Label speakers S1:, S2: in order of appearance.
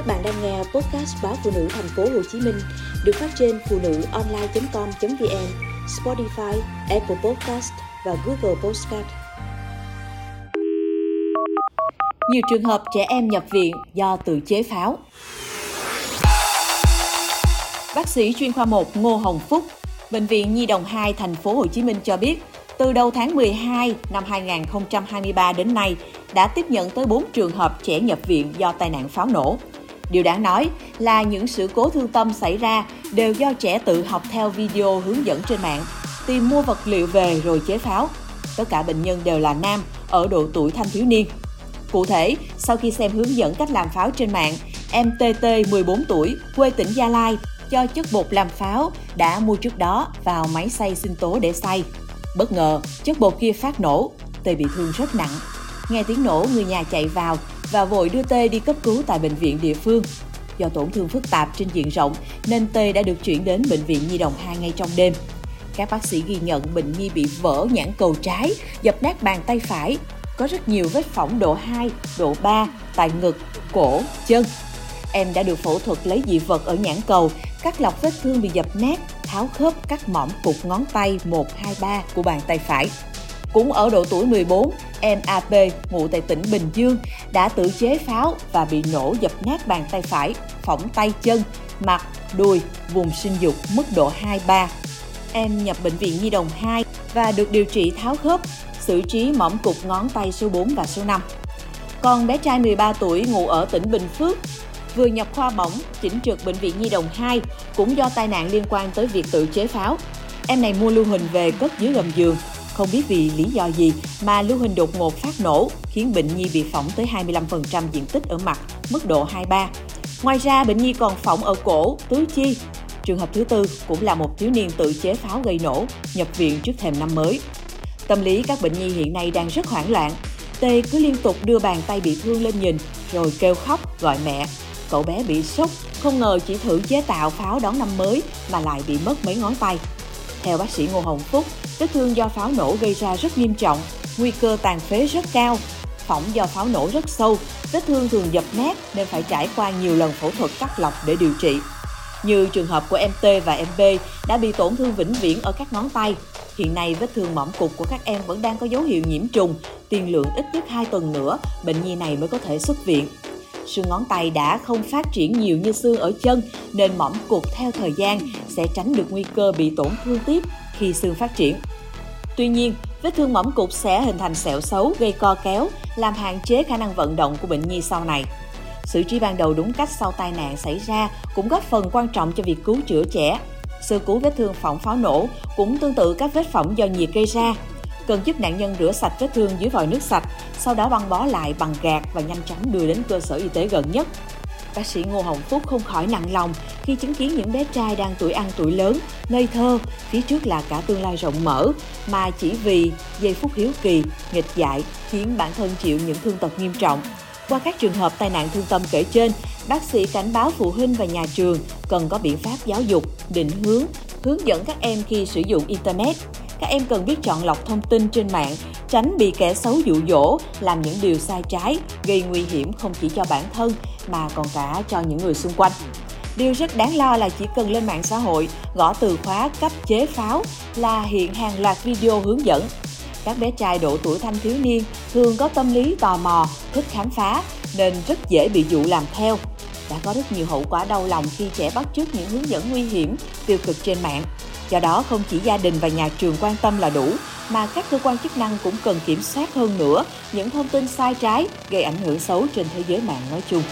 S1: Các bạn đang nghe podcast báo phụ nữ thành phố Hồ Chí Minh được phát trên phụ nữ online.com.vn, Spotify, Apple Podcast và Google Podcast.
S2: Nhiều trường hợp trẻ em nhập viện do tự chế pháo. Bác sĩ chuyên khoa 1 Ngô Hồng Phúc, Bệnh viện Nhi đồng 2 thành phố Hồ Chí Minh cho biết, từ đầu tháng 12 năm 2023 đến nay đã tiếp nhận tới 4 trường hợp trẻ nhập viện do tai nạn pháo nổ. Điều đáng nói là những sự cố thương tâm xảy ra đều do trẻ tự học theo video hướng dẫn trên mạng, tìm mua vật liệu về rồi chế pháo. Tất cả bệnh nhân đều là nam, ở độ tuổi thanh thiếu niên. Cụ thể, sau khi xem hướng dẫn cách làm pháo trên mạng, em TT 14 tuổi, quê tỉnh Gia Lai, cho chất bột làm pháo đã mua trước đó vào máy xay sinh tố để xay. Bất ngờ, chất bột kia phát nổ, Tê bị thương rất nặng. Nghe tiếng nổ, người nhà chạy vào và vội đưa Tê đi cấp cứu tại bệnh viện địa phương. Do tổn thương phức tạp trên diện rộng nên Tê đã được chuyển đến bệnh viện Nhi đồng 2 ngay trong đêm. Các bác sĩ ghi nhận bệnh nhi bị vỡ nhãn cầu trái, dập nát bàn tay phải, có rất nhiều vết phỏng độ 2, độ 3 tại ngực, cổ, chân. Em đã được phẫu thuật lấy dị vật ở nhãn cầu, cắt lọc vết thương bị dập nát, tháo khớp cắt mỏm cục ngón tay 1, 2, 3 của bàn tay phải. Cũng ở độ tuổi 14, em ngụ tại tỉnh Bình Dương, đã tự chế pháo và bị nổ dập nát bàn tay phải, phỏng tay chân, mặt, đùi, vùng sinh dục mức độ 2-3. Em nhập bệnh viện Nhi đồng 2 và được điều trị tháo khớp, xử trí mỏm cục ngón tay số 4 và số 5. Còn bé trai 13 tuổi ngụ ở tỉnh Bình Phước vừa nhập khoa bỏng chỉnh trực bệnh viện Nhi đồng 2 cũng do tai nạn liên quan tới việc tự chế pháo. Em này mua lưu huỳnh về cất dưới gầm giường, không biết vì lý do gì mà lưu hình đột ngột phát nổ khiến bệnh nhi bị phỏng tới 25% diện tích ở mặt, mức độ 2-3. Ngoài ra, bệnh nhi còn phỏng ở cổ, tứ chi. Trường hợp thứ tư cũng là một thiếu niên tự chế pháo gây nổ, nhập viện trước thềm năm mới. Tâm lý các bệnh nhi hiện nay đang rất hoảng loạn. Tê cứ liên tục đưa bàn tay bị thương lên nhìn, rồi kêu khóc, gọi mẹ. Cậu bé bị sốc, không ngờ chỉ thử chế tạo pháo đón năm mới mà lại bị mất mấy ngón tay. Theo bác sĩ Ngô Hồng Phúc, vết thương do pháo nổ gây ra rất nghiêm trọng, nguy cơ tàn phế rất cao. Phỏng do pháo nổ rất sâu, vết thương thường dập nát nên phải trải qua nhiều lần phẫu thuật cắt lọc để điều trị. Như trường hợp của em T và em B đã bị tổn thương vĩnh viễn ở các ngón tay. Hiện nay vết thương mỏm cục của các em vẫn đang có dấu hiệu nhiễm trùng, tiền lượng ít nhất 2 tuần nữa, bệnh nhi này mới có thể xuất viện. Xương ngón tay đã không phát triển nhiều như xương ở chân nên mỏm cục theo thời gian sẽ tránh được nguy cơ bị tổn thương tiếp khi xương phát triển. Tuy nhiên, vết thương mỏng cục sẽ hình thành sẹo xấu gây co kéo, làm hạn chế khả năng vận động của bệnh nhi sau này. Xử trí ban đầu đúng cách sau tai nạn xảy ra cũng góp phần quan trọng cho việc cứu chữa trẻ. Sơ cứu vết thương phỏng pháo nổ cũng tương tự các vết phỏng do nhiệt gây ra. Cần giúp nạn nhân rửa sạch vết thương dưới vòi nước sạch, sau đó băng bó lại bằng gạt và nhanh chóng đưa đến cơ sở y tế gần nhất. Bác sĩ Ngô Hồng Phúc không khỏi nặng lòng khi chứng kiến những bé trai đang tuổi ăn tuổi lớn, ngây thơ, phía trước là cả tương lai rộng mở, mà chỉ vì giây phút hiếu kỳ, nghịch dại khiến bản thân chịu những thương tật nghiêm trọng. Qua các trường hợp tai nạn thương tâm kể trên, bác sĩ cảnh báo phụ huynh và nhà trường cần có biện pháp giáo dục, định hướng, hướng dẫn các em khi sử dụng Internet. Các em cần biết chọn lọc thông tin trên mạng, tránh bị kẻ xấu dụ dỗ, làm những điều sai trái, gây nguy hiểm không chỉ cho bản thân mà còn cả cho những người xung quanh. Điều rất đáng lo là chỉ cần lên mạng xã hội, gõ từ khóa cấp chế pháo là hiện hàng loạt video hướng dẫn. Các bé trai độ tuổi thanh thiếu niên thường có tâm lý tò mò, thích khám phá nên rất dễ bị dụ làm theo. Đã có rất nhiều hậu quả đau lòng khi trẻ bắt chước những hướng dẫn nguy hiểm, tiêu cực trên mạng. Do đó không chỉ gia đình và nhà trường quan tâm là đủ, mà các cơ quan chức năng cũng cần kiểm soát hơn nữa những thông tin sai trái gây ảnh hưởng xấu trên thế giới mạng nói chung.